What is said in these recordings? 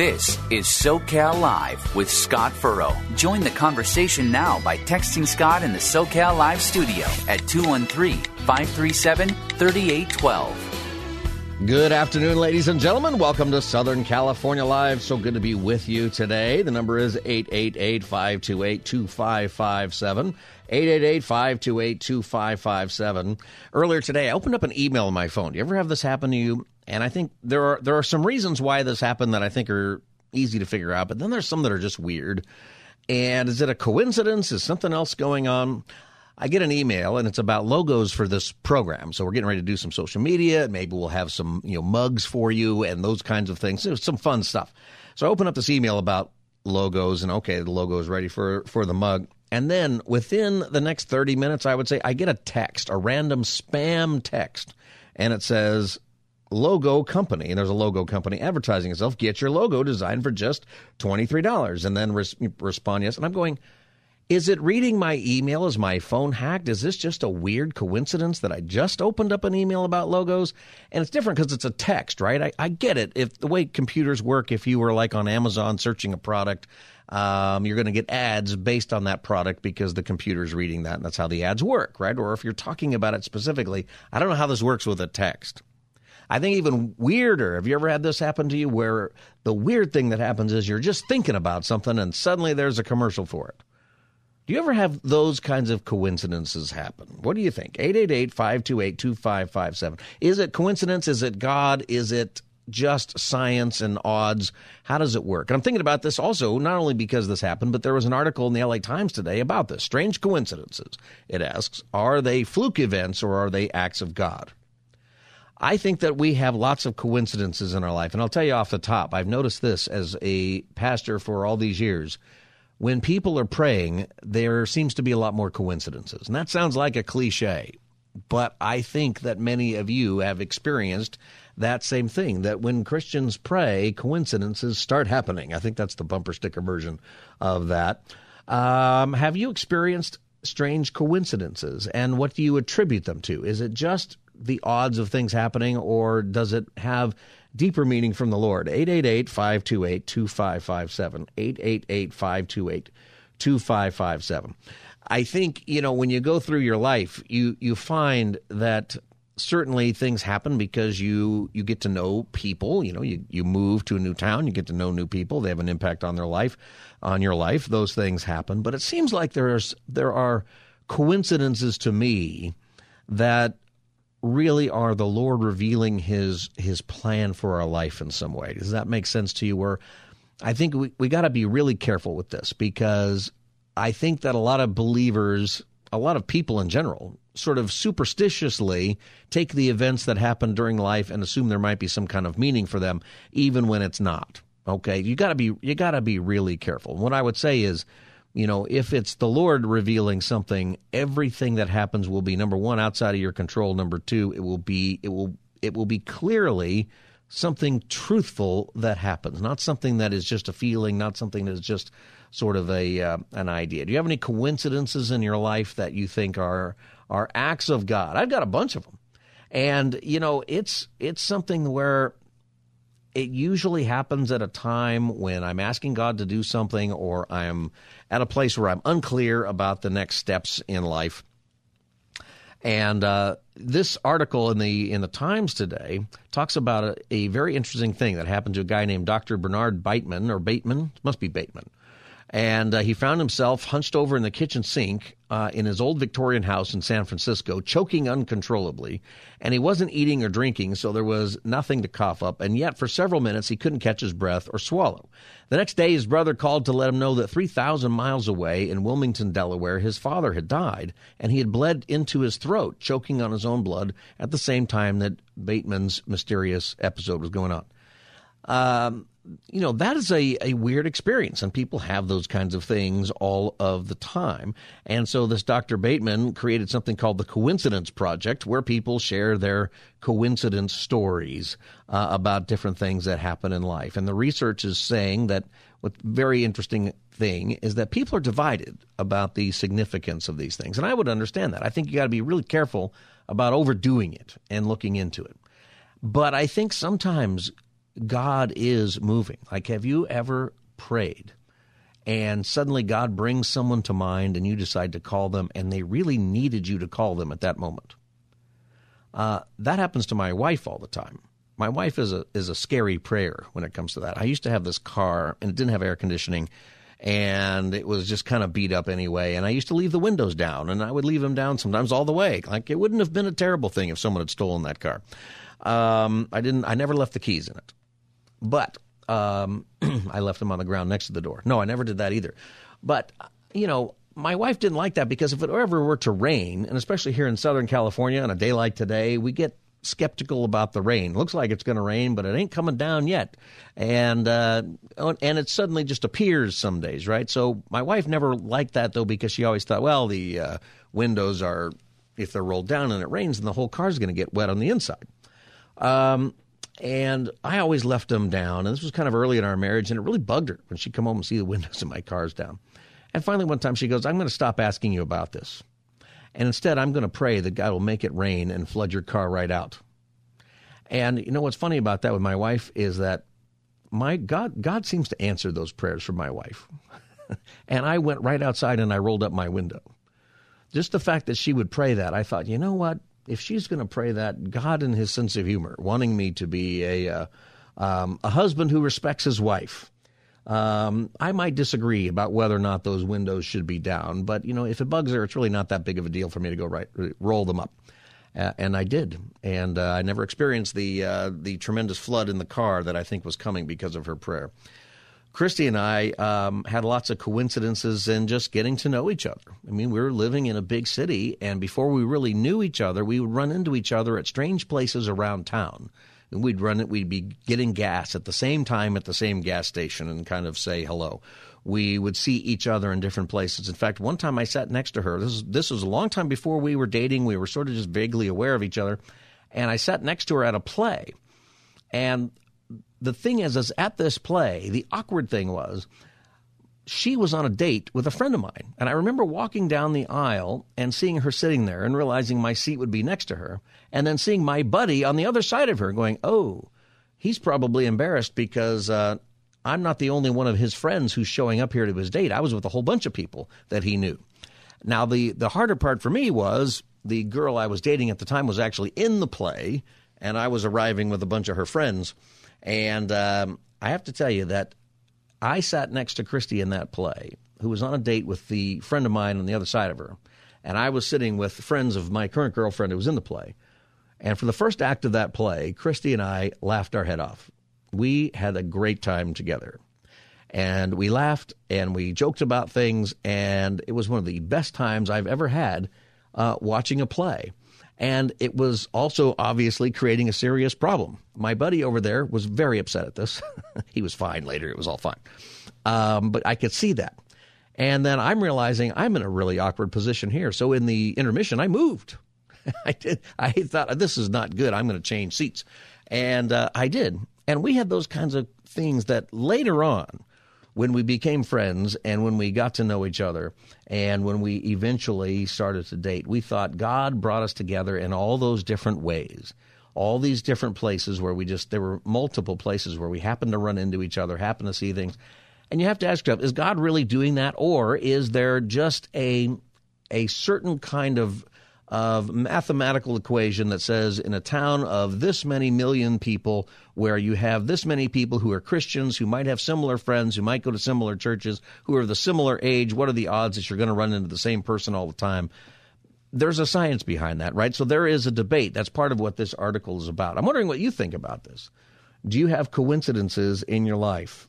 This is SoCal Live with Scott Furrow. Join the conversation now by texting Scott in the SoCal Live studio at 213 537 3812. Good afternoon, ladies and gentlemen. Welcome to Southern California Live. So good to be with you today. The number is 888 528 2557. 888 528 2557. Earlier today, I opened up an email on my phone. Do you ever have this happen to you? And I think there are there are some reasons why this happened that I think are easy to figure out, but then there's some that are just weird. And is it a coincidence? Is something else going on? I get an email and it's about logos for this program. So we're getting ready to do some social media. Maybe we'll have some, you know, mugs for you and those kinds of things. Some fun stuff. So I open up this email about logos and okay, the logo is ready for for the mug. And then within the next 30 minutes, I would say I get a text, a random spam text, and it says logo company, and there's a logo company advertising itself. Get your logo designed for just twenty three dollars, and then res- respond yes. And I'm going, is it reading my email? Is my phone hacked? Is this just a weird coincidence that I just opened up an email about logos? And it's different because it's a text, right? I, I get it. If the way computers work, if you were like on Amazon searching a product. Um, you're going to get ads based on that product because the computer's reading that, and that's how the ads work, right? Or if you're talking about it specifically, I don't know how this works with a text. I think even weirder. Have you ever had this happen to you where the weird thing that happens is you're just thinking about something and suddenly there's a commercial for it? Do you ever have those kinds of coincidences happen? What do you think? 888 528 2557. Is it coincidence? Is it God? Is it just science and odds? How does it work? And I'm thinking about this also, not only because this happened, but there was an article in the LA Times today about this. Strange coincidences. It asks Are they fluke events or are they acts of God? I think that we have lots of coincidences in our life. And I'll tell you off the top, I've noticed this as a pastor for all these years. When people are praying, there seems to be a lot more coincidences. And that sounds like a cliche, but I think that many of you have experienced that same thing that when Christians pray, coincidences start happening. I think that's the bumper sticker version of that. Um, have you experienced strange coincidences and what do you attribute them to? Is it just the odds of things happening, or does it have deeper meaning from the Lord? 888 528 2557. 888 528 2557. I think, you know, when you go through your life, you, you find that certainly things happen because you you get to know people you know you, you move to a new town you get to know new people they have an impact on their life on your life those things happen but it seems like there's there are coincidences to me that really are the Lord revealing his his plan for our life in some way. Does that make sense to you? Where I think we, we got to be really careful with this because I think that a lot of believers, a lot of people in general, sort of superstitiously take the events that happen during life and assume there might be some kind of meaning for them, even when it's not. Okay, you got to be you got to be really careful. What I would say is you know, if it's the Lord revealing something, everything that happens will be number one outside of your control. Number two, it will be it will it will be clearly something truthful that happens, not something that is just a feeling, not something that is just sort of a uh, an idea. Do you have any coincidences in your life that you think are are acts of God? I've got a bunch of them, and you know, it's it's something where it usually happens at a time when I'm asking God to do something or I'm at a place where I'm unclear about the next steps in life. And uh, this article in the in the Times today talks about a, a, very interesting thing that happened to a guy named Dr. Bernard Bateman or Bateman, must be Bateman. And uh, he found himself hunched over in the kitchen sink uh, in his old Victorian house in San Francisco, choking uncontrollably. And he wasn't eating or drinking, so there was nothing to cough up. And yet, for several minutes, he couldn't catch his breath or swallow. The next day, his brother called to let him know that 3,000 miles away in Wilmington, Delaware, his father had died, and he had bled into his throat, choking on his own blood at the same time that Bateman's mysterious episode was going on. Um, you know, that is a, a weird experience, and people have those kinds of things all of the time. And so, this Dr. Bateman created something called the Coincidence Project, where people share their coincidence stories uh, about different things that happen in life. And the research is saying that what very interesting thing is that people are divided about the significance of these things. And I would understand that. I think you got to be really careful about overdoing it and looking into it. But I think sometimes God is moving. Like, have you ever prayed and suddenly God brings someone to mind and you decide to call them and they really needed you to call them at that moment? Uh, that happens to my wife all the time. My wife is a is a scary prayer when it comes to that. I used to have this car and it didn't have air conditioning and it was just kind of beat up anyway. And I used to leave the windows down, and I would leave them down sometimes all the way. Like it wouldn't have been a terrible thing if someone had stolen that car. Um, I didn't. I never left the keys in it. But um, I left them on the ground next to the door. No, I never did that either. But, you know, my wife didn't like that because if it ever were to rain, and especially here in Southern California on a day like today, we get skeptical about the rain. Looks like it's going to rain, but it ain't coming down yet, and uh, and it suddenly just appears some days, right? So my wife never liked that though because she always thought, well, the uh, windows are if they're rolled down and it rains, then the whole car's going to get wet on the inside. Um, and I always left them down. And this was kind of early in our marriage, and it really bugged her when she'd come home and see the windows in my cars down. And finally, one time she goes, I'm going to stop asking you about this. And instead, I'm going to pray that God will make it rain and flood your car right out. And you know what's funny about that with my wife is that my God, God seems to answer those prayers for my wife. and I went right outside and I rolled up my window. Just the fact that she would pray that, I thought, you know what? If she's going to pray that, God in his sense of humor, wanting me to be a, uh, um, a husband who respects his wife, um, I might disagree about whether or not those windows should be down. But, you know, if it bugs her, it's really not that big of a deal for me to go right, roll them up. Uh, and I did, and uh, I never experienced the uh, the tremendous flood in the car that I think was coming because of her prayer. Christy and I um, had lots of coincidences in just getting to know each other. I mean, we were living in a big city, and before we really knew each other, we would run into each other at strange places around town. And we'd run it, we'd be getting gas at the same time at the same gas station and kind of say hello. We would see each other in different places. In fact, one time I sat next to her. This is, this was a long time before we were dating. We were sort of just vaguely aware of each other. And I sat next to her at a play. And the thing is, is at this play, the awkward thing was she was on a date with a friend of mine. And I remember walking down the aisle and seeing her sitting there and realizing my seat would be next to her. And then seeing my buddy on the other side of her going, oh, he's probably embarrassed because uh, I'm not the only one of his friends who's showing up here to his date. I was with a whole bunch of people that he knew. Now, the, the harder part for me was the girl I was dating at the time was actually in the play, and I was arriving with a bunch of her friends. And um, I have to tell you that I sat next to Christy in that play, who was on a date with the friend of mine on the other side of her. And I was sitting with friends of my current girlfriend who was in the play. And for the first act of that play, Christy and I laughed our head off. We had a great time together. And we laughed and we joked about things. And it was one of the best times I've ever had uh, watching a play. And it was also obviously creating a serious problem. My buddy over there was very upset at this. he was fine later, it was all fine. Um, but I could see that. And then I'm realizing I'm in a really awkward position here. So in the intermission, I moved. I did. I thought this is not good. I'm going to change seats, and uh, I did. And we had those kinds of things that later on when we became friends and when we got to know each other and when we eventually started to date, we thought God brought us together in all those different ways. All these different places where we just, there were multiple places where we happened to run into each other, happened to see things. And you have to ask yourself, is God really doing that? Or is there just a, a certain kind of of mathematical equation that says in a town of this many million people where you have this many people who are Christians who might have similar friends who might go to similar churches who are of the similar age what are the odds that you're going to run into the same person all the time? There's a science behind that right? So there is a debate. That's part of what this article is about. I'm wondering what you think about this. Do you have coincidences in your life?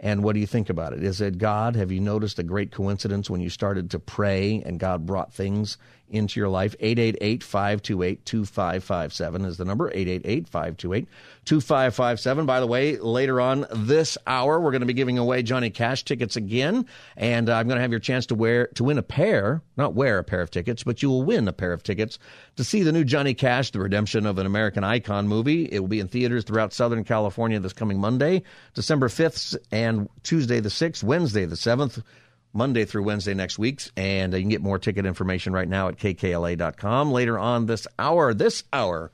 And what do you think about it? Is it God? Have you noticed a great coincidence when you started to pray and God brought things into your life? 888 528 2557 is the number. 888 528 2557. By the way, later on this hour, we're going to be giving away Johnny Cash tickets again. And I'm going to have your chance to wear to win a pair, not wear a pair of tickets, but you will win a pair of tickets to see the new Johnny Cash, The Redemption of an American Icon movie. It will be in theaters throughout Southern California this coming Monday, December 5th, and Tuesday the 6th, Wednesday the 7th. Monday through Wednesday next week. And you can get more ticket information right now at kkla.com. Later on this hour, this hour,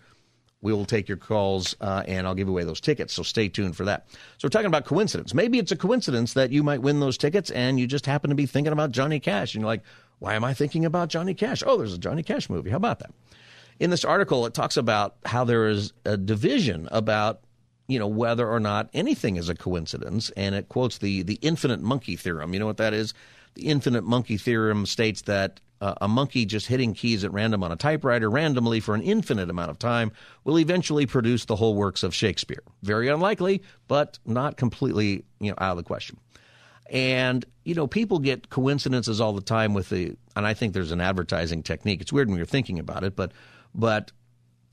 we will take your calls uh, and I'll give away those tickets. So stay tuned for that. So we're talking about coincidence. Maybe it's a coincidence that you might win those tickets and you just happen to be thinking about Johnny Cash. And you're like, why am I thinking about Johnny Cash? Oh, there's a Johnny Cash movie. How about that? In this article, it talks about how there is a division about you know whether or not anything is a coincidence and it quotes the the infinite monkey theorem. You know what that is? The infinite monkey theorem states that uh, a monkey just hitting keys at random on a typewriter randomly for an infinite amount of time will eventually produce the whole works of Shakespeare. Very unlikely but not completely you know out of the question. And you know people get coincidences all the time with the and I think there's an advertising technique. It's weird when you're thinking about it but but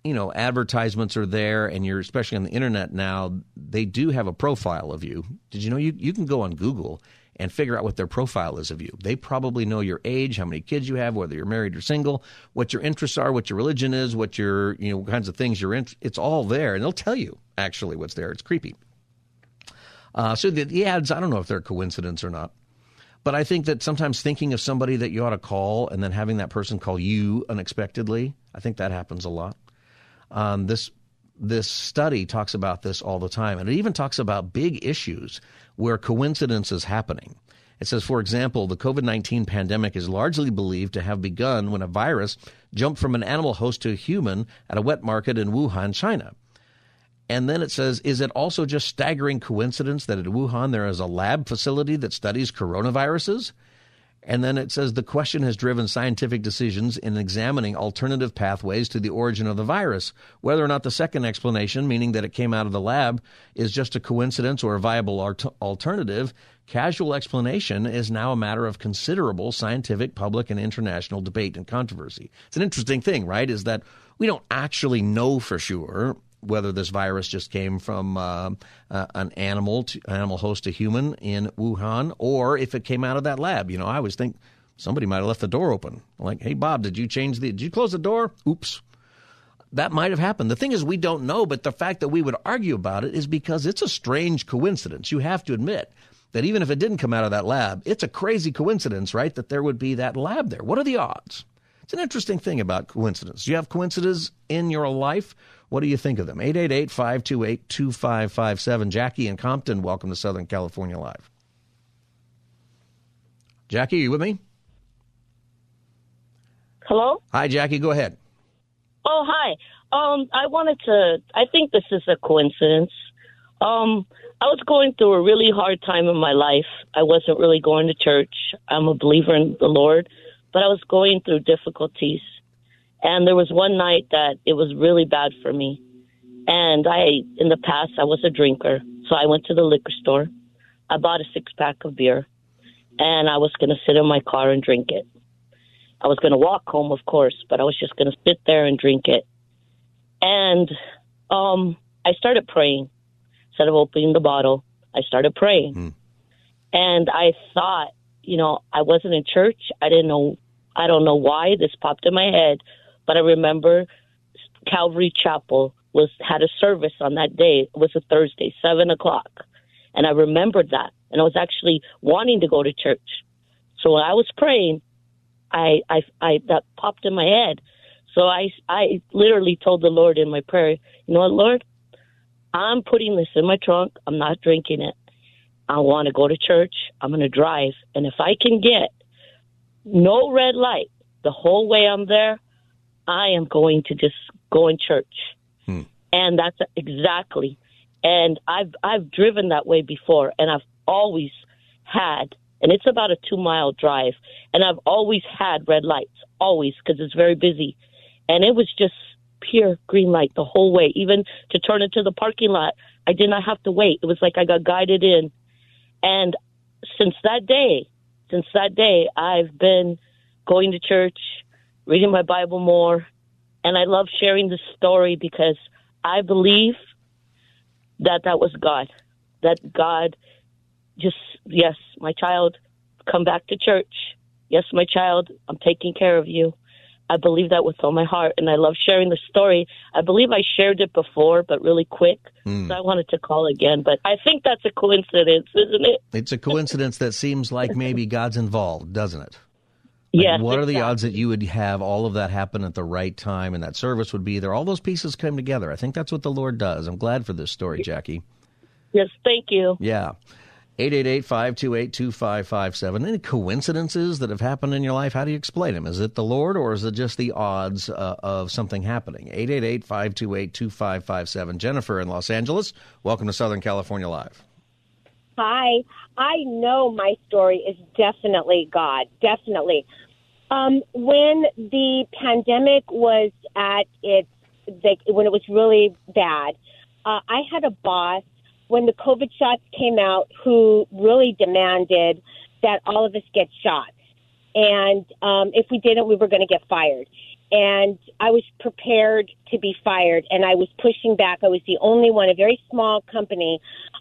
you know, advertisements are there, and you're especially on the internet now. They do have a profile of you. Did you know you you can go on Google and figure out what their profile is of you? They probably know your age, how many kids you have, whether you're married or single, what your interests are, what your religion is, what your you know kinds of things you're in. It's all there, and they'll tell you actually what's there. It's creepy. Uh, so the, the ads, I don't know if they're coincidence or not. But I think that sometimes thinking of somebody that you ought to call and then having that person call you unexpectedly, I think that happens a lot. Um, this this study talks about this all the time, and it even talks about big issues where coincidence is happening. It says, for example, the COVID 19 pandemic is largely believed to have begun when a virus jumped from an animal host to a human at a wet market in Wuhan, China. And then it says, is it also just staggering coincidence that at Wuhan there is a lab facility that studies coronaviruses? And then it says the question has driven scientific decisions in examining alternative pathways to the origin of the virus. Whether or not the second explanation, meaning that it came out of the lab, is just a coincidence or a viable alternative, casual explanation is now a matter of considerable scientific, public, and international debate and controversy. It's an interesting thing, right? Is that we don't actually know for sure whether this virus just came from uh, uh, an animal to, animal host to human in Wuhan, or if it came out of that lab. You know, I always think somebody might have left the door open. Like, hey, Bob, did you change the? Did you close the door? Oops. That might have happened. The thing is, we don't know, but the fact that we would argue about it is because it's a strange coincidence. You have to admit that even if it didn't come out of that lab, it's a crazy coincidence, right? That there would be that lab there. What are the odds? It's an interesting thing about coincidence. Do you have coincidences in your life? What do you think of them? 888 528 2557. Jackie in Compton, welcome to Southern California Live. Jackie, are you with me? Hello? Hi, Jackie, go ahead. Oh, hi. Um, I wanted to, I think this is a coincidence. Um, I was going through a really hard time in my life. I wasn't really going to church. I'm a believer in the Lord, but I was going through difficulties. And there was one night that it was really bad for me. And I, in the past, I was a drinker. So I went to the liquor store. I bought a six pack of beer and I was going to sit in my car and drink it. I was going to walk home, of course, but I was just going to sit there and drink it. And um, I started praying. Instead of opening the bottle, I started praying. Mm. And I thought, you know, I wasn't in church. I didn't know, I don't know why this popped in my head, but I remember Calvary Chapel was had a service on that day. It was a Thursday, seven o'clock, and I remembered that. And I was actually wanting to go to church. So when I was praying, I I, I that popped in my head. So I I literally told the Lord in my prayer, you know what, Lord, I'm putting this in my trunk. I'm not drinking it. I want to go to church. I'm going to drive, and if I can get no red light the whole way I'm there, I am going to just go in church. Hmm. And that's exactly. And I've I've driven that way before, and I've always had, and it's about a two mile drive, and I've always had red lights, always because it's very busy, and it was just pure green light the whole way. Even to turn into the parking lot, I did not have to wait. It was like I got guided in, and since that day, since that day, I've been going to church, reading my Bible more, and I love sharing the story because I believe that that was God. That God just, yes, my child, come back to church. Yes, my child, I'm taking care of you. I believe that with all my heart, and I love sharing the story. I believe I shared it before, but really quick. Mm. So I wanted to call again, but I think that's a coincidence, isn't it? It's a coincidence that seems like maybe God's involved, doesn't it? Like, yes. What are the odds that you would have all of that happen at the right time and that service would be there? All those pieces come together. I think that's what the Lord does. I'm glad for this story, Jackie. Yes, thank you. Yeah. 888-528-2557. Any coincidences that have happened in your life? How do you explain them? Is it the Lord or is it just the odds uh, of something happening? 888-528-2557. Jennifer in Los Angeles, welcome to Southern California Live. Hi. I know my story is definitely God. Definitely. Um, when the pandemic was at its, like, when it was really bad, uh, I had a boss when the COVID shots came out who really demanded that all of us get shots. And um, if we didn't, we were going to get fired. And I was prepared to be fired, and I was pushing back. I was the only one, a very small company.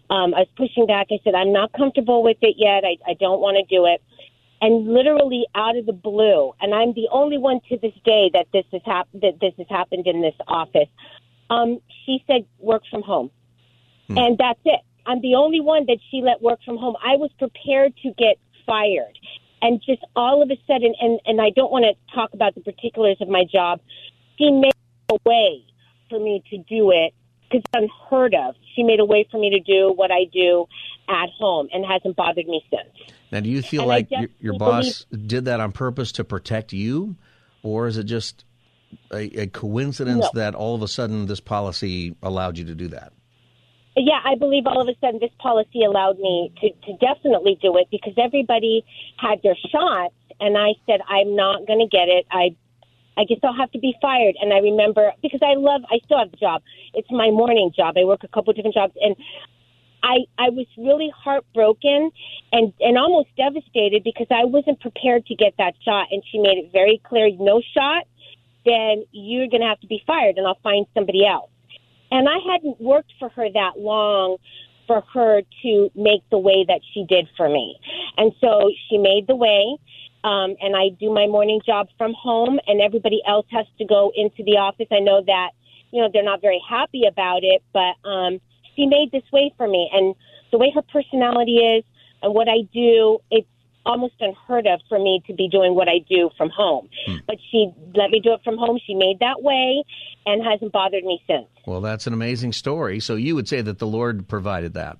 Um, I was pushing back. I said, I'm not comfortable with it yet. I, I don't want to do it. And literally out of the blue, and I'm the only one to this day that this has hap- that this has happened in this office. Um, she said, work from home. And that's it. I'm the only one that she let work from home. I was prepared to get fired. And just all of a sudden, and, and I don't want to talk about the particulars of my job, she made a way for me to do it because it's unheard of. She made a way for me to do what I do at home and hasn't bothered me since. Now, do you feel And like your, your boss did that on purpose to protect you, or is it just a, a coincidence No. that all of a sudden this policy allowed you to do that? Yeah, I believe all of a sudden this policy allowed me to, to definitely do it because everybody had their shots, and I said I'm not going to get it. I, I guess I'll have to be fired. And I remember because I love, I still have the job. It's my morning job. I work a couple different jobs, and I I was really heartbroken and and almost devastated because I wasn't prepared to get that shot, and she made it very clear: no shot, then you're going to have to be fired, and I'll find somebody else. And I hadn't worked for her that long for her to make the way that she did for me. And so she made the way. Um, and I do my morning job from home, and everybody else has to go into the office. I know that, you know, they're not very happy about it, but um, she made this way for me. And the way her personality is and what I do, it's almost unheard of for me to be doing what I do from home. Hmm. But she let me do it from home. She made that way and hasn't bothered me since. Well, that's an amazing story. So you would say that the Lord provided that.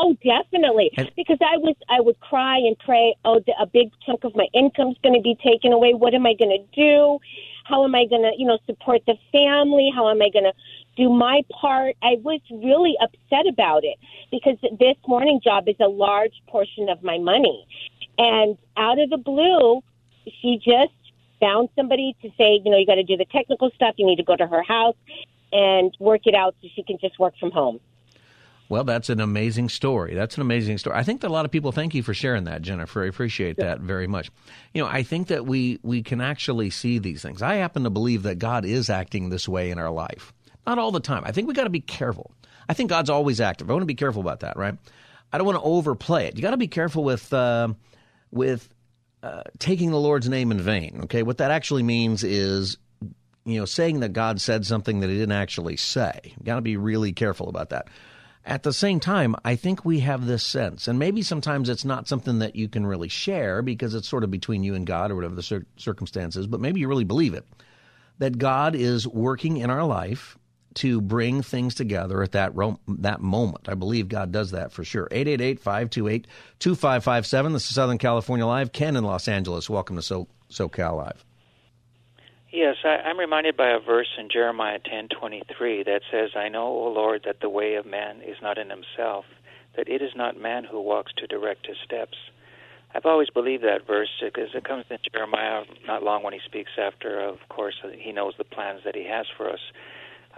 Oh, definitely. And- because I was, I would cry and pray. Oh, the, a big chunk of my income's going to be taken away. What am I going to do? How am I going to, you know, support the family? How am I going to do my part? I was really upset about it because this morning job is a large portion of my money, and out of the blue, she just found somebody to say, you know, you got to do the technical stuff. You need to go to her house and work it out so she can just work from home. Well, that's an amazing story. That's an amazing story. I think that a lot of people thank you for sharing that, Jennifer. I appreciate that very much. You know, I think that we we can actually see these things. I happen to believe that God is acting this way in our life. Not all the time. I think we got to be careful. I think God's always active. I want to be careful about that, right? I don't want to overplay it. You got to be careful with uh, with uh, taking the Lord's name in vain. Okay, what that actually means is you know, saying that God said something that he didn't actually say. You got to be really careful about that. At the same time, I think we have this sense, and maybe sometimes it's not something that you can really share because it's sort of between you and God or whatever the cir- circumstances, but maybe you really believe it that God is working in our life to bring things together at that ro- that moment. I believe God does that for sure. 888-528-2557. This is Southern California Live. Ken in Los Angeles. Welcome to so- SoCal Live. Yes, I, I'm reminded by a verse in Jeremiah 10:23 that says, "I know, O Lord, that the way of man is not in himself, that it is not man who walks to direct his steps." I've always believed that verse because it comes in Jeremiah not long when he speaks after, of course, he knows the plans that he has for us.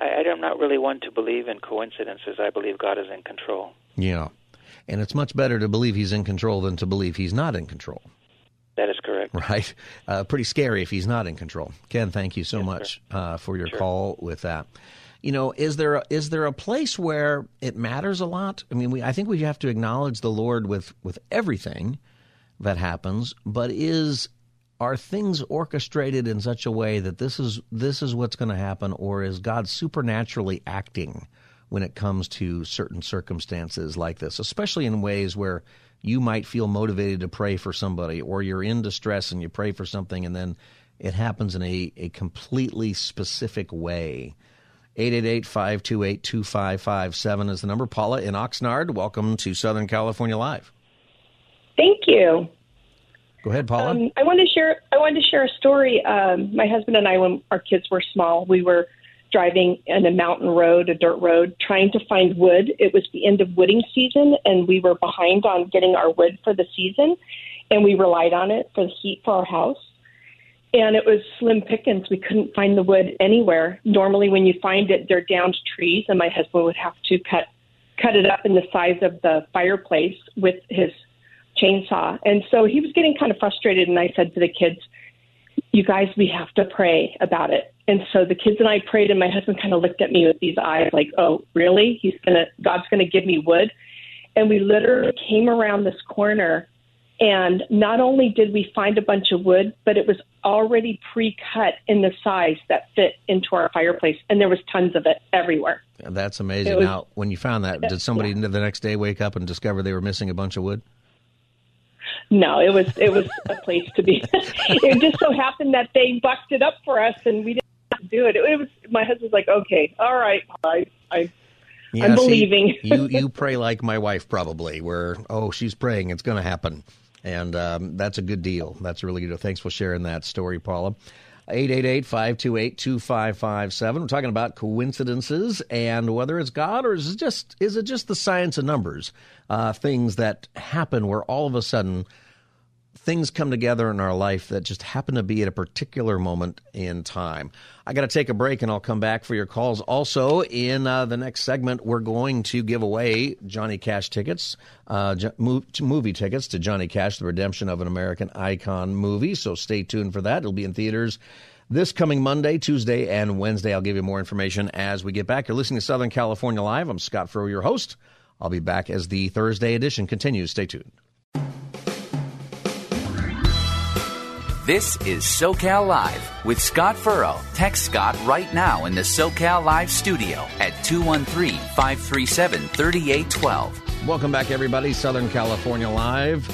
I, I'm not really one to believe in coincidences. I believe God is in control. Yeah. And it's much better to believe he's in control than to believe he's not in control. That is correct. Right. Uh, pretty scary if he's not in control. Ken, thank you so yes, much uh, for your sure. call with that. You know, is there a, is there a place where it matters a lot? I mean, we, I think we have to acknowledge the Lord with with everything that happens, but is are things orchestrated in such a way that this is this is what's going to happen, or is God supernaturally acting when it comes to certain circumstances like this, especially in ways where you might feel motivated to pray for somebody, or you're in distress and you pray for something, and then it happens in a, a completely specific way. 888-528-2557 is the number. Paula in Oxnard, welcome to Southern California Live. Thank you. Go ahead, Paula. Um, I wanted to share. I wanted to share a story. Um, my husband and I, when our kids were small, we were driving in a mountain road, a dirt road, trying to find wood. It was the end of wooding season, and we were behind on getting our wood for the season, and we relied on it for the heat for our house. And it was slim pickings. We couldn't find the wood anywhere. Normally, when you find it, they're downed trees, and my husband would have to cut cut it up in the size of the fireplace with his chainsaw. And so he was getting kind of frustrated, and I said to the kids, "You guys, we have to pray about it." And so the kids and I prayed, and my husband kind of looked at me with these eyes, like, "Oh, really? He's gonna, God's gonna give me wood." And we literally came around this corner, and not only did we find a bunch of wood, but it was already pre-cut in the size that fit into our fireplace, and there was tons of it everywhere. That's amazing. Was, now, when you found that, did somebody yeah. the next day wake up and discover they were missing a bunch of wood? No, it was it was a place to be. it just so happened that they bucked it up for us, and we didn't do it. It, was my husband's like, okay, all right, I, I yeah, I'm believing. See, you you pray like my wife probably, where oh she's praying, it's going to happen, and um, that's a good deal. That's really good. Thanks for sharing that story, Paula. 888-528-2557. We're talking about coincidences and whether it's God or is it just is it just the science of numbers? Uh, things that happen where all of a sudden things come together in our life that just happen to be at a particular moment in time. I got to take a break and I'll come back for your calls. Also, in uh, the next segment, we're going to give away Johnny Cash tickets, uh, movie tickets to Johnny Cash, the redemption of an American icon movie. So stay tuned for that. It'll be in theaters this coming Monday, Tuesday, and Wednesday. I'll give you more information as we get back. You're listening to Southern California Live. I'm Scott Furrow, your host. I'll be back as the Thursday edition continues. Stay tuned. This is SoCal Live with Scott Furrow. Text Scott right now in the SoCal Live studio at 213 537 3812. Welcome back, everybody. Southern California Live.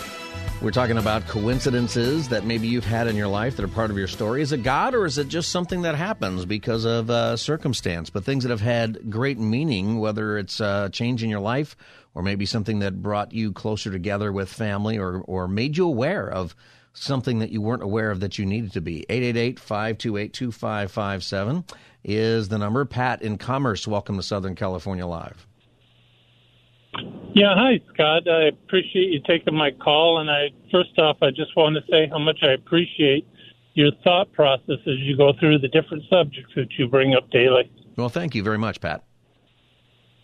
We're talking about coincidences that maybe you've had in your life that are part of your story. Is it God or is it just something that happens because of uh, circumstance? But things that have had great meaning, whether it's uh, change in your life or maybe something that brought you closer together with family or, or made you aware of something that you weren't aware of that you needed to be. 888-528-2557 is the number. Pat in Commerce, welcome to Southern California Live. Yeah, hi Scott. I appreciate you taking my call and I first off I just want to say how much I appreciate your thought process as you go through the different subjects that you bring up daily. Well, thank you very much, Pat.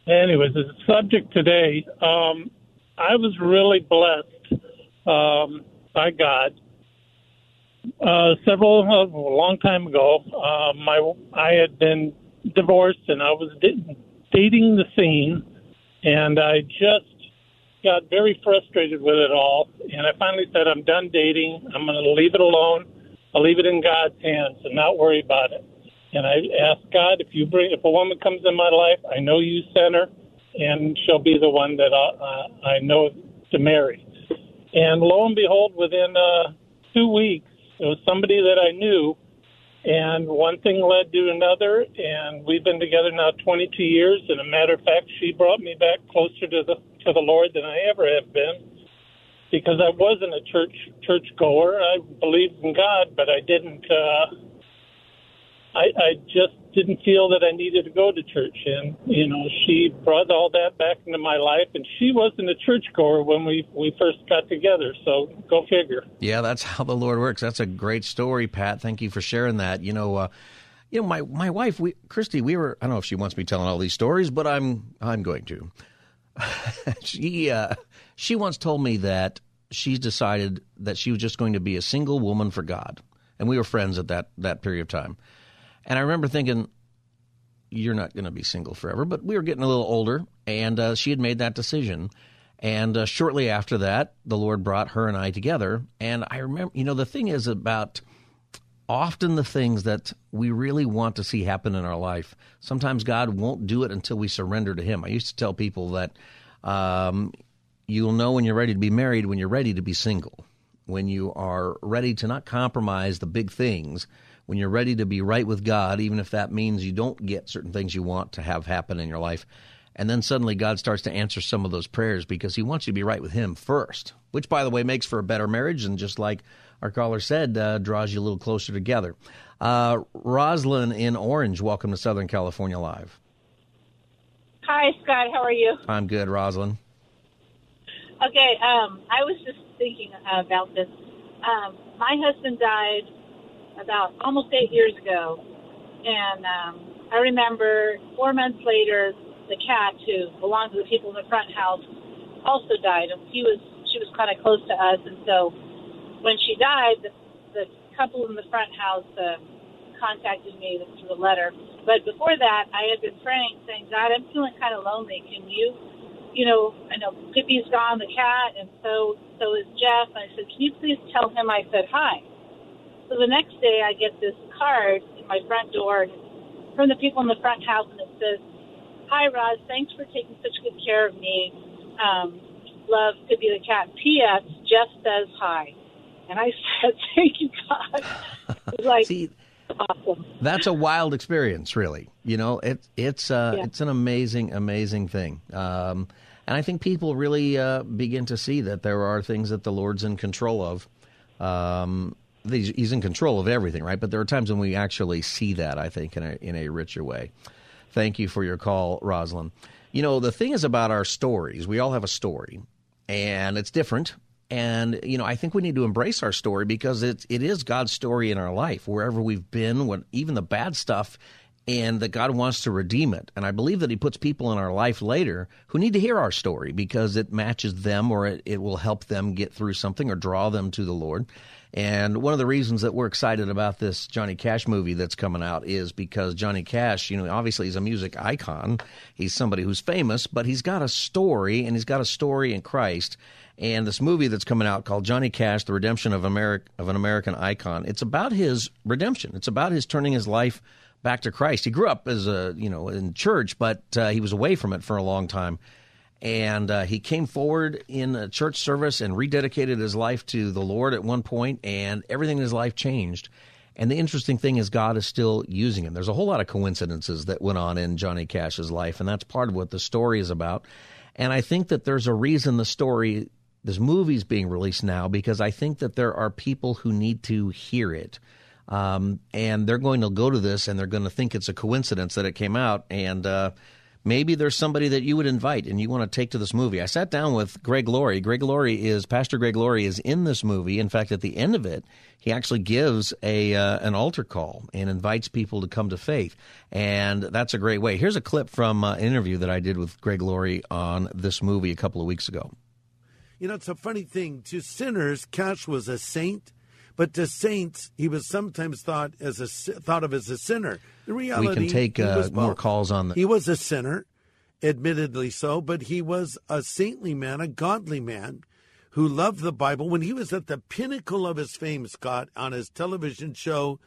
Anyways, the subject today, um, I was really blessed um, by God uh, several uh, a long time ago. Uh, my I had been divorced and I was dating the scene, and I just got very frustrated with it all. And I finally said, I'm done dating. I'm going to leave it alone. I'll leave it in God's hands and not worry about it. And I asked God, if you bring, if a woman comes in my life, I know you sent her, and she'll be the one that I, uh, I know to marry. And lo and behold, within uh, two weeks, it was somebody that I knew, and one thing led to another, and we've been together now 22 years. And a matter of fact, she brought me back closer to the to the Lord than I ever have been, because I wasn't a church church goer. I believed in God, but I didn't uh, I, I just didn't feel that I needed to go to church. And, you know, she brought all that back into my life. And she wasn't a churchgoer when we, we first got together. So go figure. Yeah, that's how the Lord works. That's a great story, Pat. Thank you for sharing that. You know, uh, you know, my, my wife, we, Christy, we were, I don't know if she wants me telling all these stories, but I'm, I'm going to. she, uh, she once told me that she's decided that she was just going to be a single woman for God. And we were friends at that, that period of time. And I remember thinking, you're not going to be single forever. But we were getting a little older, and uh, she had made that decision. And uh, shortly after that, the Lord brought her and I together. And I remember, you know, the thing is about often the things that we really want to see happen in our life, sometimes God won't do it until we surrender to Him. I used to tell people that um, you'll know when you're ready to be married when you're ready to be single, when you are ready to not compromise the big things when you're ready to be right with God, even if that means you don't get certain things you want to have happen in your life. And then suddenly God starts to answer some of those prayers because He wants you to be right with Him first, which, by the way, makes for a better marriage. And just like our caller said, uh, draws you a little closer together. Uh, Roslyn in Orange, welcome to Southern California Live. Hi, Scott. How are you? I'm good, Roslyn. Okay, um, I was just thinking about this. Um, my husband died about almost eight years ago, and um, I remember four months later, the cat who belonged to the people in the front house also died, and he was she was kind of close to us, and so when she died, the, the couple in the front house uh, contacted me through a letter. But before that, I had been praying, saying, God, I'm feeling kind of lonely. Can you, you know, I know Pippi's gone, the cat, and so so is Jeff. And I said, Can you please tell him I said hi? So the next day, I get this card in my front door from the people in the front house, and it says, "Hi, Roz. Thanks for taking such good care of me. Um, love to be the cat. P.S. Jeff says hi." And I said, "Thank you, God." It like See, awesome. That's a wild experience, really. You know, it, it's uh, Yeah. it's an amazing, amazing thing. Um, and I think people really uh, begin to see that there are things that the Lord's in control of. Um, he's, in control of everything, right? But there are times when we actually see that, I think, in a, in a richer way. Thank you for your call, Rosalind. You know, the thing is about our stories, we all have a story, and it's different. And you know, I think we need to embrace our story because it it is God's story in our life, wherever we've been, when even the bad stuff, and that God wants to redeem it. And I believe that He puts people in our life later who need to hear our story because it matches them, or it, it will help them get through something, or draw them to the Lord. And one of the reasons that we're excited about this Johnny Cash movie that's coming out is because Johnny Cash, you know, obviously he's a music icon. He's somebody who's famous, but he's got a story, and he's got a story in Christ. And this movie that's coming out called Johnny Cash: The Redemption of America of an American Icon. It's about his redemption. It's about his turning his life back to Christ. He grew up as a you know in church, but uh, he was away from it for a long time. And uh, he came forward in a church service and rededicated his life to the Lord at one point, and everything in his life changed. And the interesting thing is, God is still using him. There's a whole lot of coincidences that went on in Johnny Cash's life, and that's part of what the story is about. And I think that there's a reason the story, this movie's being released now, because I think that there are people who need to hear it. Um, and they're going to go to this and they're going to think it's a coincidence that it came out. And uh, maybe there's somebody that you would invite and you want to take to this movie. I sat down with Greg Laurie. Greg Laurie is Pastor Greg Laurie is in this movie. In fact, at the end of it, he actually gives a uh, an altar call and invites people to come to faith, and that's a great way. Here's a clip from uh, an interview that I did with Greg Laurie on this movie a couple of weeks ago. You know, it's a funny thing. To sinners, Cash was a saint, but to saints, he was sometimes thought as a thought of as a sinner. The reality, we can take he uh, more calls on the. He was a sinner, admittedly so, but he was a saintly man, a godly man who loved the Bible. When he was at the pinnacle of his fame, Scott, on his television show,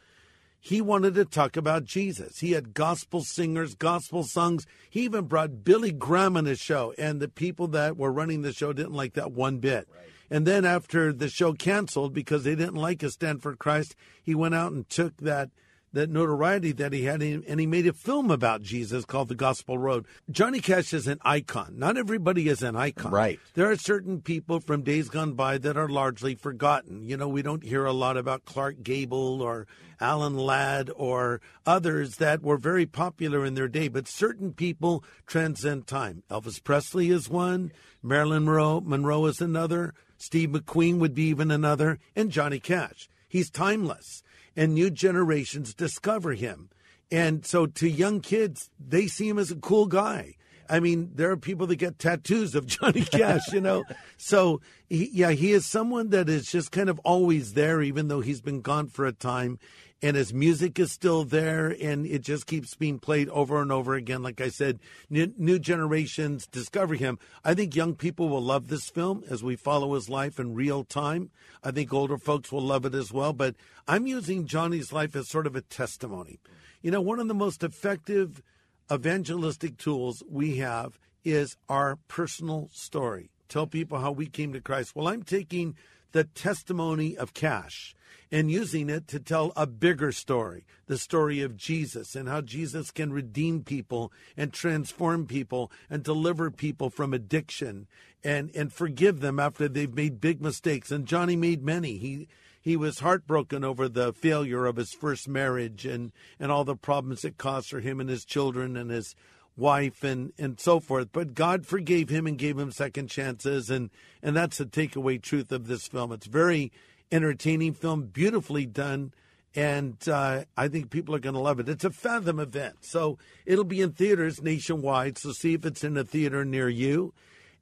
he wanted to talk about Jesus. He had gospel singers, gospel songs. He even brought Billy Graham on his show, and the people that were running the show didn't like that one bit. And then after the show canceled because they didn't like his stand for Christ, he went out and took that that notoriety that he had, and he made a film about Jesus called The Gospel Road. Johnny Cash is an icon. Not everybody is an icon. Right. There are certain people from days gone by that are largely forgotten. You know, we don't hear a lot about Clark Gable or Alan Ladd or others that were very popular in their day, but certain people transcend time. Elvis Presley is one, Marilyn Monroe, Monroe is another, Steve McQueen would be even another, and Johnny Cash. He's timeless, and new generations discover him. And so to young kids, they see him as a cool guy. I mean, there are people that get tattoos of Johnny Cash, you know. so, he, yeah, he is someone that is just kind of always there, even though he's been gone for a time and his music is still there and it just keeps being played over and over again. Like i said new, new, generations discover him. I think young people will love this film as we follow his life in real time. I think older folks will love it as well but i'm using johnny's life as sort of a testimony. You know one of the most effective evangelistic tools we have is our personal story tell people how we came to christ well i'm taking the testimony of cash and using it to tell a bigger story the story of Jesus and how Jesus can redeem people and transform people and deliver people from addiction and, and forgive them after they've made big mistakes. And Johnny made many. He he was heartbroken over the failure of his first marriage and, and all the problems it caused for him and his children and his wife and, and so forth. But God forgave him and gave him second chances and, and that's the takeaway truth of this film. It's very entertaining film, beautifully done, and uh, I think people are going to love it. It's a Fathom event, so it'll be in theaters nationwide. So see if it's in a theater near you.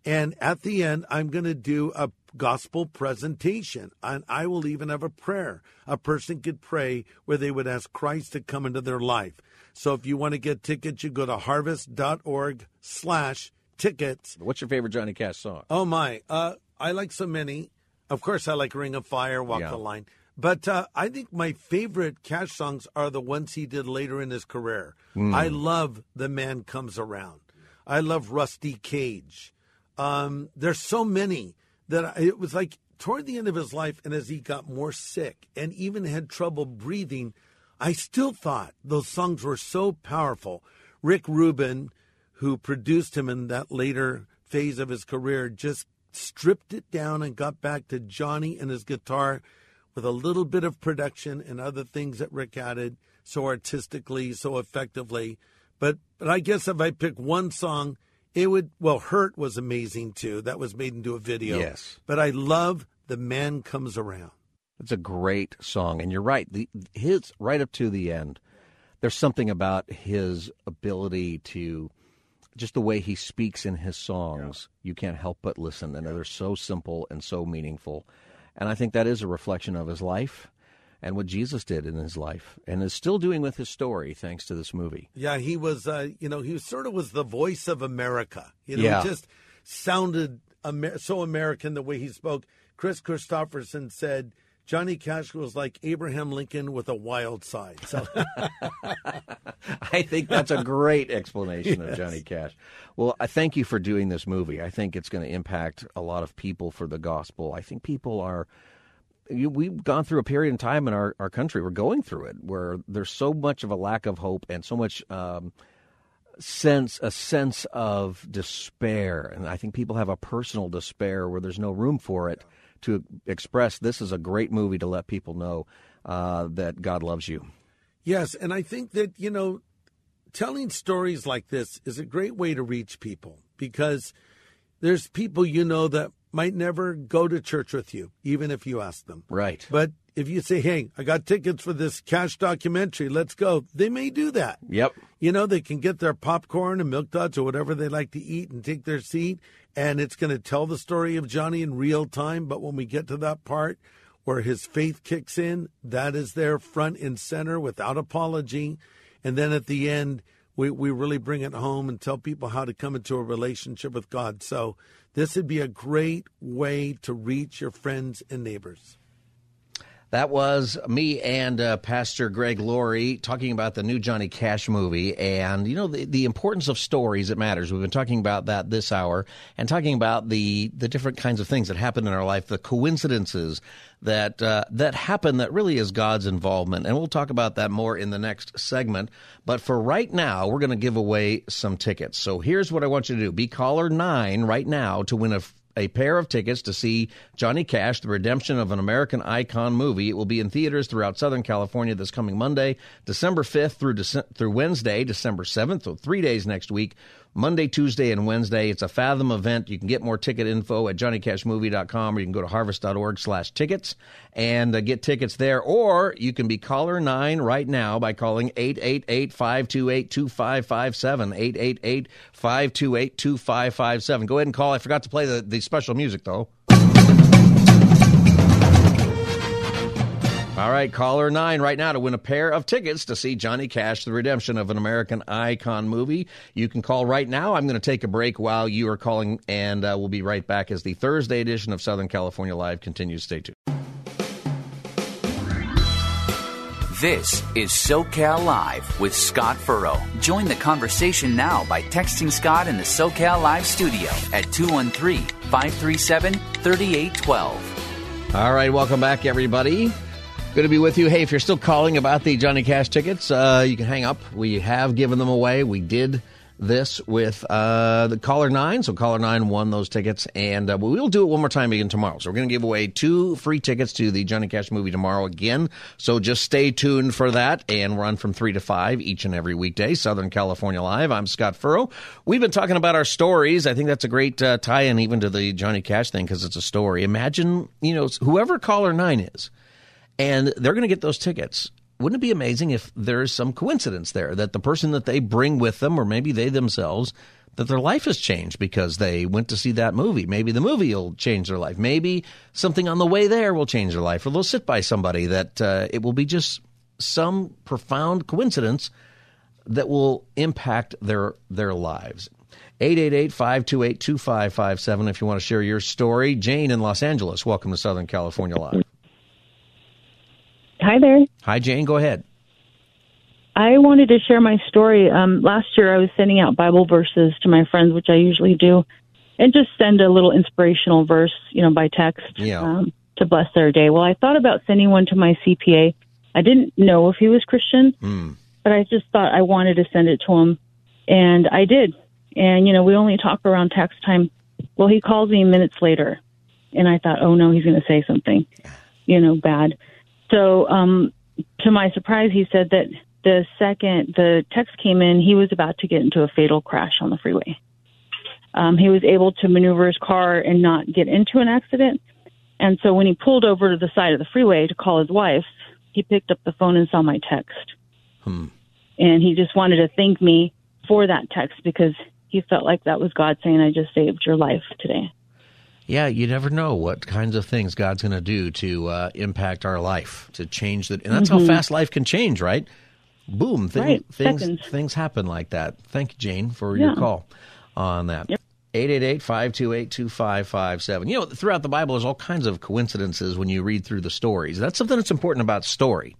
And at the end, I'm going to do a gospel presentation, and I will even have a prayer. A person could pray where they would ask Christ to come into their life. So if you want to get tickets, you go to harvest.org slash tickets. What's your favorite Johnny Cash song? Oh, my. Uh, I like so many. Of course, I like Ring of Fire, Walk yeah. the Line. But uh, I think my favorite Cash songs are the ones he did later in his career. Mm. I love The Man Comes Around. I love Rusty Cage. Um, there's so many that it was like toward the end of his life, and as he got more sick and even had trouble breathing, I still thought those songs were so powerful. Rick Rubin, who produced him in that later phase of his career, just stripped it down and got back to Johnny and his guitar with a little bit of production and other things that Rick added so artistically, so effectively. But but I guess if I pick one song, it would well, Hurt was amazing too. That was made into a video. Yes. But I love The Man Comes Around. It's a great song. And you're right, the his right up to the end. There's something about his ability to just the way he speaks in his songs, yeah. you can't help but listen. And they're so simple and so meaningful. And I think that is a reflection of his life and what Jesus did in his life and is still doing with his story thanks to this movie. Yeah, he was, uh, you know, he sort of was the voice of America. You know, yeah. he just sounded Amer- so American the way he spoke. Kris Kristofferson said, Johnny Cash was like Abraham Lincoln with a wild side. So I think that's a great explanation yes. of Johnny Cash. Well, I thank you for doing this movie. I think it's going to impact a lot of people for the gospel. I think people are we've gone through a period in time in our, our country, we're going through it, where there's so much of a lack of hope and so much um, sense, a sense of despair. And I think people have a personal despair where there's no room for it to express this is a great movie to let people know uh, that God loves you. Yes, and I think that, you know, telling stories like this is a great way to reach people because there's people you know that might never go to church with you, even if you ask them. Right. But if you say, hey, I got tickets for this cash documentary, let's go, they may do that. Yep. You know, they can get their popcorn and milk duds or whatever they like to eat and take their seat, and it's going to tell the story of Johnny in real time. But when we get to that part where his faith kicks in, that is there front and center without apology. And then at the end, we, we really bring it home and tell people how to come into a relationship with God. So this would be a great way to reach your friends and neighbors. That was me and uh, Pastor Greg Laurie talking about the new Johnny Cash movie and, you know, the, the importance of stories. It matters. We've been talking about that this hour and talking about the, the different kinds of things that happen in our life, the coincidences that, uh, that happen that really is God's involvement. And we'll talk about that more in the next segment. But for right now, we're going to give away some tickets. So here's what I want you to do. Be caller nine right now to win a a pair of tickets to see Johnny Cash, The Redemption of an American Icon movie. It will be in theaters throughout Southern California this coming Monday, December 5th through, Dece- through Wednesday, December 7th, so three days next week. Monday, Tuesday, and Wednesday. It's a Fathom event. You can get more ticket info at johnnycashmovie.com or you can go to harvest.org slash tickets and uh, get tickets there. Or you can be caller 9 right now by calling 888-528-2557, 888-528-2557. Go ahead and call. I forgot to play the, the special music, though. All right, caller nine right now to win a pair of tickets to see Johnny Cash, the redemption of an American icon movie. You can call right now. I'm going to take a break while you are calling, and uh, we'll be right back as the Thursday edition of Southern California Live continues. Stay tuned. This is SoCal Live with Scott Furrow. Join the conversation now by texting Scott in the SoCal Live studio at 213 537 3812. All right, welcome back, everybody. Good to be with you. Hey, if you're still calling about the Johnny Cash tickets, uh, you can hang up. We have given them away. We did this with uh, the caller nine. So caller nine won those tickets, and uh, we'll do it one more time again tomorrow. So we're going to give away two free tickets to the Johnny Cash movie tomorrow again. So just stay tuned for that, and run from three to five each and every weekday. Southern California Live. I'm Scott Furrow. We've been talking about our stories. I think that's a great uh, tie-in even to the Johnny Cash thing because it's a story. Imagine you know whoever caller nine is and they're going to get those tickets. Wouldn't it be amazing if there is some coincidence there that the person that they bring with them, or maybe they themselves, that their life has changed because they went to see that movie? Maybe the movie will change their life. Maybe something on the way there will change their life, or they'll sit by somebody that uh, it will be just some profound coincidence that will impact their their lives. 888-528-2557 if you want to share your story. Jane in Los Angeles, welcome to Southern California Live. Hi there. Hi, Jane. Go ahead. I wanted to share my story. Um, last year, I was sending out Bible verses to my friends, which I usually do, and just send a little inspirational verse, you know, by text Yeah. um, to bless their day. Well, I thought about sending one to my CPA. I didn't know if he was Christian, but I just thought I wanted to send it to him, and I did. And you know, we only talk around tax time. Well, he calls me minutes later, and I thought, oh no, he's going to say something, you know, bad. So, um, to my surprise, he said that the second the text came in, he was about to get into a fatal crash on the freeway. Um, he was able to maneuver his car and not get into an accident. And so when he pulled over to the side of the freeway to call his wife, he picked up the phone and saw my text. Hmm. And he just wanted to thank me for that text because he felt like that was God saying, I just saved your life today. Yeah, you never know what kinds of things God's going to do to uh, impact our life, to change that. And that's Mhm. how fast life can change, right? Boom, thing, Right, things seconds. things happen like that. Thank you, Jane, for your call on that. 888-528-2557. You know, throughout the Bible, there's all kinds of coincidences when you read through the stories. That's something that's important about story.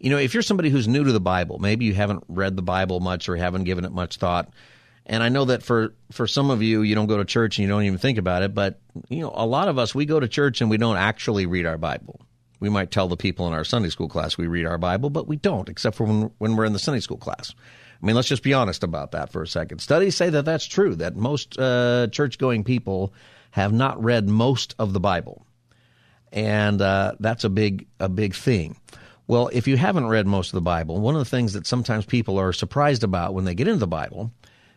You know, if you're somebody who's new to the Bible, maybe you haven't read the Bible much or haven't given it much thought, and I know that for for some of you, you don't go to church and you don't even think about it. But you know, a lot of us we go to church and we don't actually read our Bible. We might tell the people in our Sunday school class we read our Bible, but we don't, except for when when we're in the Sunday school class. I mean, let's just be honest about that for a second. Studies say that that's true. That most uh, church going people have not read most of the Bible, and uh, that's a big a big thing. Well, if you haven't read most of the Bible, one of the things that sometimes people are surprised about when they get into the Bible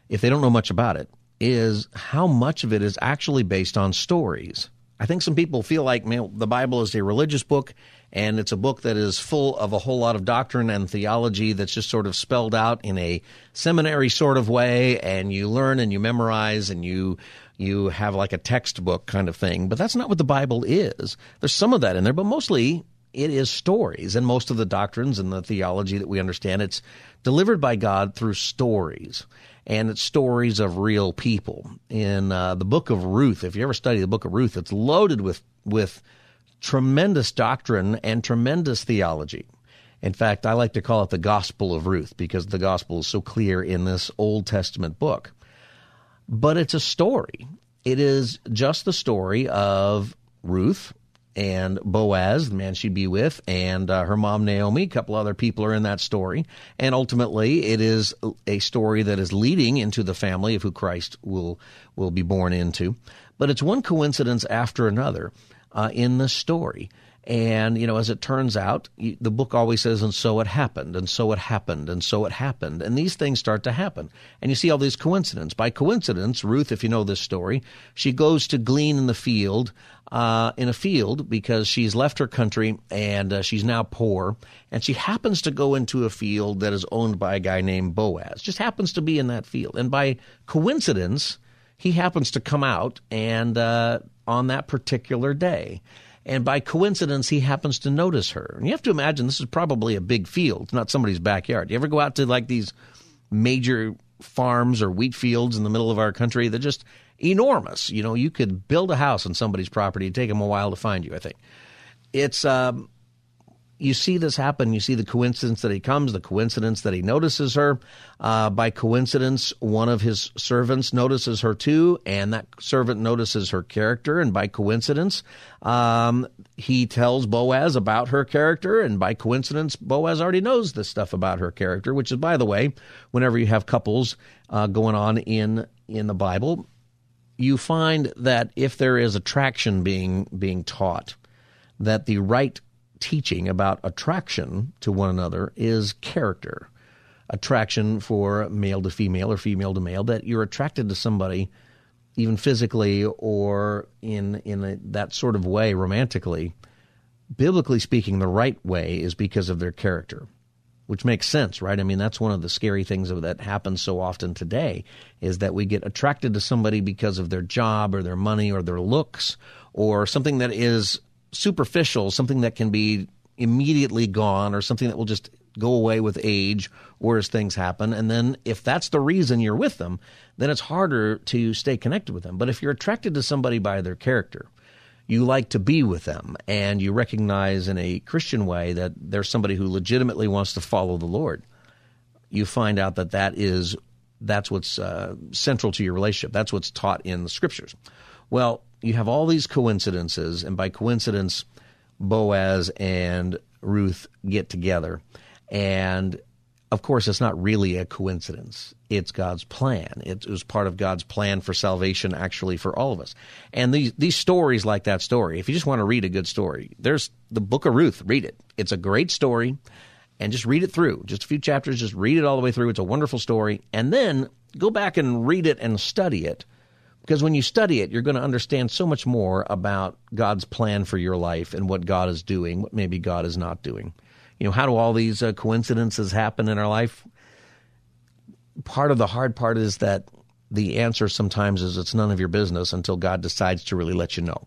if they don't know much about it, is how much of it is actually based on stories. I think some people feel like man, the Bible is a religious book and it's a book that is full of a whole lot of doctrine and theology that's just sort of spelled out in a seminary sort of way and you learn and you memorize and you you have like a textbook kind of thing. But that's not what the Bible is. There's some of that in there, but mostly it is stories and most of the doctrines and the theology that we understand it's delivered by God through stories and it's stories of real people. In uh, the book of Ruth, if you ever study the book of Ruth, it's loaded with with tremendous doctrine and tremendous theology. In fact, I like to call it the Gospel of Ruth because the Gospel is so clear in this Old Testament book. But it's a story. It is just the story of Ruth and Boaz, the man she'd be with, and uh, her mom Naomi. A couple other people are in that story, and ultimately, it is a story that is leading into the family of who Christ will will be born into. But it's one coincidence after another uh, in the story. And, you know, as it turns out, the book always says, and so it happened, and so it happened, and so it happened. And these things start to happen. And you see all these coincidences. By coincidence, Ruth, if you know this story, she goes to glean in the field, uh, in a field because she's left her country and uh, she's now poor. And she happens to go into a field that is owned by a guy named Boaz, just happens to be in that field. And by coincidence, he happens to come out and uh, on that particular day. And by coincidence, he happens to notice her. And you have to imagine this is probably a big field, not somebody's backyard. You ever go out to like these major farms or wheat fields in the middle of our country? They're just enormous. You know, you could build a house on somebody's property. It'd take them a while to find you, I think. It's um, you see this happen. You see the coincidence that he comes, the coincidence that he notices her. Uh, by coincidence, one of his servants notices her too, and that servant notices her character. And by coincidence, um, he tells Boaz about her character. And by coincidence, Boaz already knows this stuff about her character, which is, by the way, whenever you have couples uh, going on in in the Bible, you find that if there is attraction being being taught, that the right teaching about attraction to one another is character. Attraction for male to female or female to male, that you're attracted to somebody even physically or in in a, that sort of way romantically. Biblically speaking, the right way is because of their character, which makes sense, right? I mean, that's one of the scary things that happens so often today is that we get attracted to somebody because of their job or their money or their looks or something that is superficial, something that can be immediately gone or something that will just go away with age or as things happen. And then if that's the reason you're with them, then it's harder to stay connected with them. But if you're attracted to somebody by their character, you like to be with them and you recognize in a Christian way that there's somebody who legitimately wants to follow the Lord, you find out that that is that's what's uh, central to your relationship. That's what's taught in the scriptures. Well, you have all these coincidences, and by coincidence, Boaz and Ruth get together. And of course, it's not really a coincidence. It's God's plan. It was part of God's plan for salvation, actually, for all of us. And these these stories, like that story, if you just want to read a good story, there's the Book of Ruth. Read it. It's a great story, and just read it through. Just a few chapters. Just read it all the way through. It's a wonderful story, and then go back and read it and study it because when you study it, you're going to understand so much more about God's plan for your life and what God is doing, what maybe God is not doing. You know, how do all these uh, coincidences happen in our life? Part of the hard part is that the answer sometimes is it's none of your business until God decides to really let you know.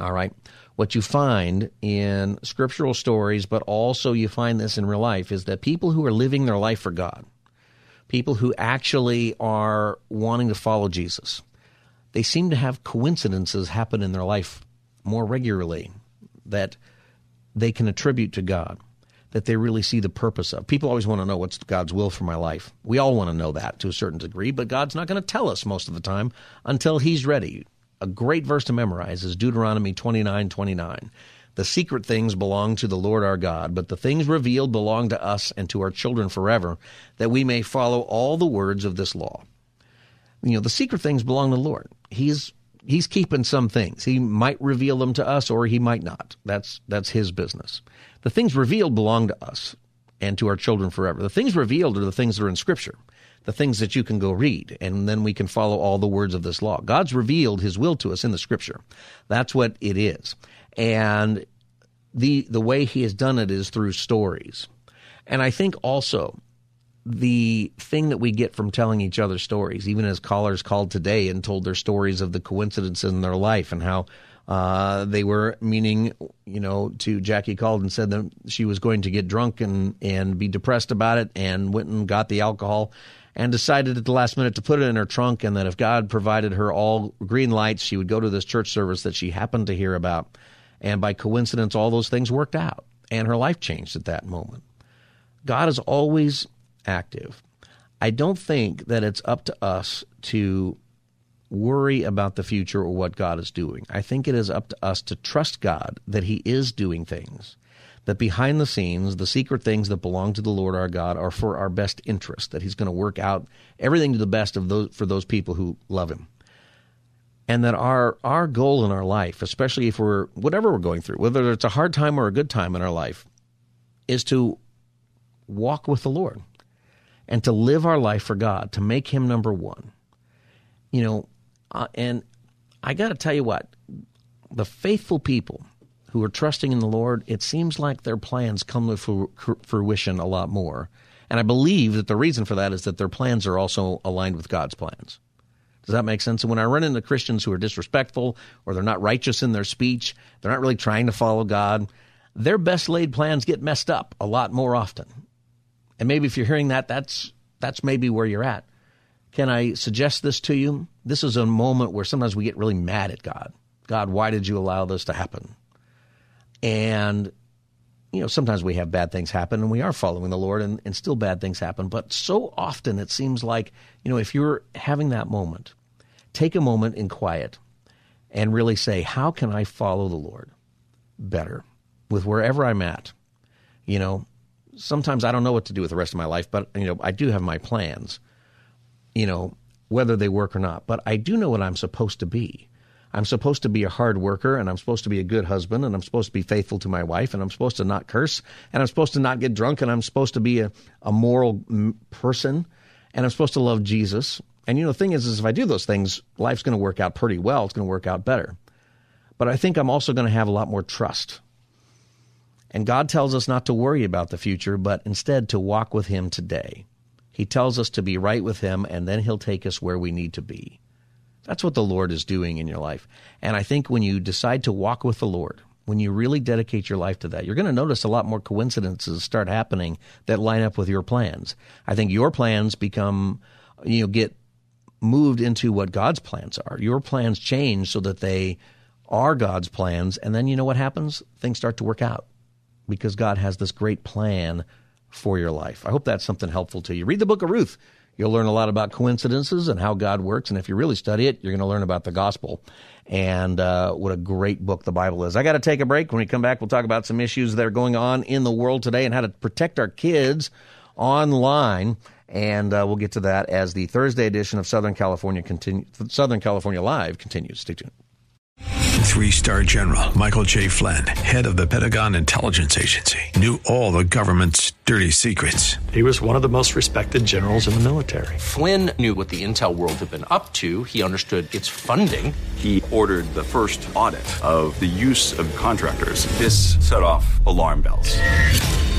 All right. What you find in scriptural stories, but also you find this in real life, is that people who are living their life for God, people who actually are wanting to follow Jesus, they seem to have coincidences happen in their life more regularly that they can attribute to God, that they really see the purpose of. People always want to know what's God's will for my life. We all want to know that to a certain degree, but God's not going to tell us most of the time until He's ready. A great verse to memorize is Deuteronomy 29 29. The secret things belong to the Lord our God, but the things revealed belong to us and to our children forever, that we may follow all the words of this law. You know, the secret things belong to the Lord. He's he's keeping some things. He might reveal them to us or he might not. That's that's his business. The things revealed belong to us and to our children forever. The things revealed are the things that are in scripture. The things that you can go read, and then we can follow all the words of this law. God's revealed his will to us in the scripture. That's what it is. And the the way he has done it is through stories. And I think also the thing that we get from telling each other stories, even as callers called today and told their stories of the coincidences in their life and how uh, they were meaning, you know, to Jackie called and said that she was going to get drunk and, and be depressed about it and went and got the alcohol and decided at the last minute to put it in her trunk and that if God provided her all green lights, she would go to this church service that she happened to hear about And by coincidence, all those things worked out, and her life changed at that moment. God is always active. I don't think that it's up to us to worry about the future or what God is doing. I think it is up to us to trust God that He is doing things, that behind the scenes, the secret things that belong to the Lord our God are for our best interest, that He's going to work out everything to the best of those for those people who love Him. And that our our goal in our life, especially if we're whatever we're going through, whether it's a hard time or a good time in our life, is to walk with the Lord and to live our life for God, to make Him number one. You know, uh, and I got to tell you what, the faithful people who are trusting in the Lord, it seems like their plans come to fruition a lot more. And I believe that the reason for that is that their plans are also aligned with God's plans. Does that make sense? And when I run into Christians who are disrespectful or they're not righteous in their speech, they're not really trying to follow God, their best laid plans get messed up a lot more often. And maybe if you're hearing that, that's that's maybe where you're at. Can I suggest this to you? This is a moment where sometimes we get really mad at God. God, why did you allow this to happen? And, you know, sometimes we have bad things happen and we are following the Lord and, and still bad things happen. But so often it seems like, you know, if you're having that moment, take a moment in quiet and really say, how can I follow the Lord better with wherever I'm at? You know, sometimes I don't know what to do with the rest of my life, but, you know, I do have my plans you know, whether they work or not. But I do know what I'm supposed to be. I'm supposed to be a hard worker and I'm supposed to be a good husband and I'm supposed to be faithful to my wife and I'm supposed to not curse and I'm supposed to not get drunk and I'm supposed to be a, a moral person and I'm supposed to love Jesus. And you know, the thing is, is if I do those things, life's going to work out pretty well. It's going to work out better. But I think I'm also going to have a lot more trust. And God tells us not to worry about the future, but instead to walk with Him today. He tells us to be right with Him, and then He'll take us where we need to be. That's what the Lord is doing in your life. And I think when you decide to walk with the Lord, when you really dedicate your life to that, you're going to notice a lot more coincidences start happening that line up with your plans. I think your plans become, you know, get moved into what God's plans are. Your plans change so that they are God's plans. And then you know what happens? Things start to work out because God has this great plan for your life. I hope that's something helpful to you. Read the book of Ruth. You'll learn a lot about coincidences and how God works. And if you really study it, you're going to learn about the gospel and uh, what a great book the Bible is. I got to take a break. When we come back, we'll talk about some issues that are going on in the world today and how to protect our kids online. And uh, we'll get to that as the Thursday edition of Southern California continue, Southern California Live continues. Stay tuned. Three star general Michael J. Flynn, head of the Pentagon Intelligence Agency, knew all the government's dirty secrets. He was one of the most respected generals in the military. Flynn knew what the intel world had been up to, he understood its funding. He ordered the first audit of the use of contractors. This set off alarm bells.